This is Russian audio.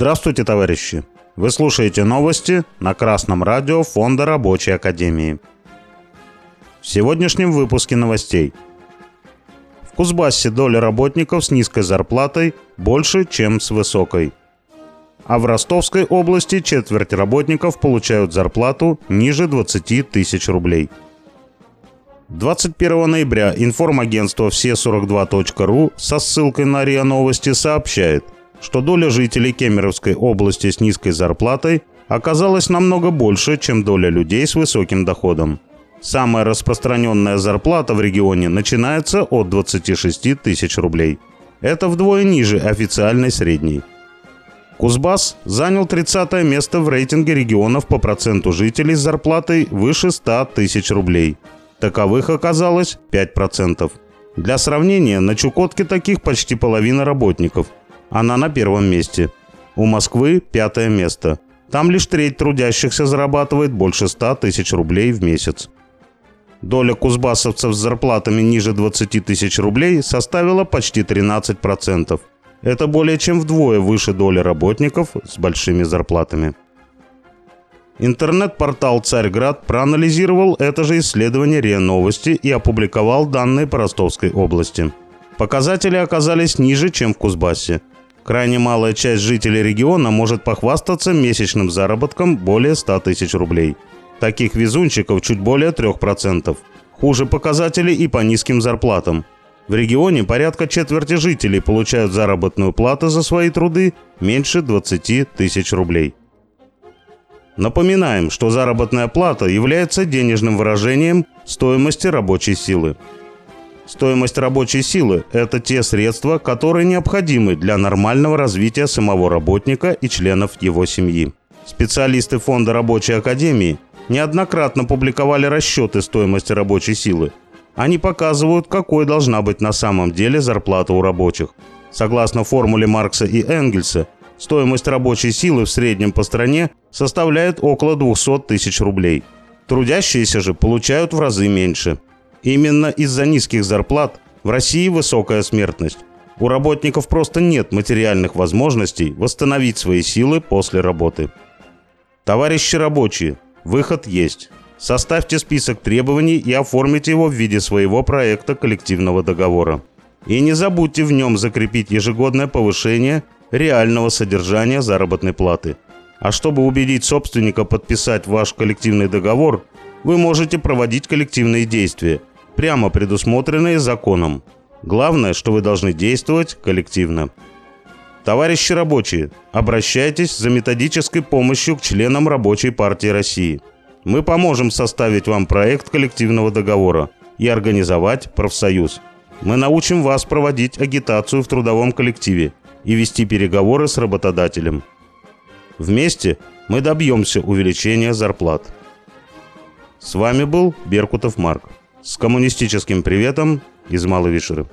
Здравствуйте, товарищи! Вы слушаете новости на Красном радио Фонда Рабочей Академии. В сегодняшнем выпуске новостей. В Кузбассе доля работников с низкой зарплатой больше, чем с высокой. А в Ростовской области четверть работников получают зарплату ниже 20 тысяч рублей. 21 ноября информагентство все42.ру со ссылкой на РИА Новости сообщает – что доля жителей Кемеровской области с низкой зарплатой оказалась намного больше, чем доля людей с высоким доходом. Самая распространенная зарплата в регионе начинается от 26 тысяч рублей. Это вдвое ниже официальной средней. Кузбасс занял 30 место в рейтинге регионов по проценту жителей с зарплатой выше 100 тысяч рублей. Таковых оказалось 5%. Для сравнения, на Чукотке таких почти половина работников – она на первом месте. У Москвы пятое место. Там лишь треть трудящихся зарабатывает больше 100 тысяч рублей в месяц. Доля кузбассовцев с зарплатами ниже 20 тысяч рублей составила почти 13%. Это более чем вдвое выше доли работников с большими зарплатами. Интернет-портал «Царьград» проанализировал это же исследование РИА Новости и опубликовал данные по Ростовской области. Показатели оказались ниже, чем в Кузбассе. Крайне малая часть жителей региона может похвастаться месячным заработком более 100 тысяч рублей. Таких везунчиков чуть более 3%. Хуже показатели и по низким зарплатам. В регионе порядка четверти жителей получают заработную плату за свои труды меньше 20 тысяч рублей. Напоминаем, что заработная плата является денежным выражением стоимости рабочей силы. Стоимость рабочей силы – это те средства, которые необходимы для нормального развития самого работника и членов его семьи. Специалисты Фонда рабочей академии неоднократно публиковали расчеты стоимости рабочей силы. Они показывают, какой должна быть на самом деле зарплата у рабочих. Согласно формуле Маркса и Энгельса, стоимость рабочей силы в среднем по стране составляет около 200 тысяч рублей. Трудящиеся же получают в разы меньше – Именно из-за низких зарплат в России высокая смертность. У работников просто нет материальных возможностей восстановить свои силы после работы. Товарищи рабочие, выход есть. Составьте список требований и оформите его в виде своего проекта коллективного договора. И не забудьте в нем закрепить ежегодное повышение реального содержания заработной платы. А чтобы убедить собственника подписать ваш коллективный договор, вы можете проводить коллективные действия, прямо предусмотренные законом. Главное, что вы должны действовать коллективно. Товарищи рабочие, обращайтесь за методической помощью к членам Рабочей партии России. Мы поможем составить вам проект коллективного договора и организовать профсоюз. Мы научим вас проводить агитацию в трудовом коллективе и вести переговоры с работодателем. Вместе мы добьемся увеличения зарплат. С вами был Беркутов Марк. С коммунистическим приветом из Малой Вишеры.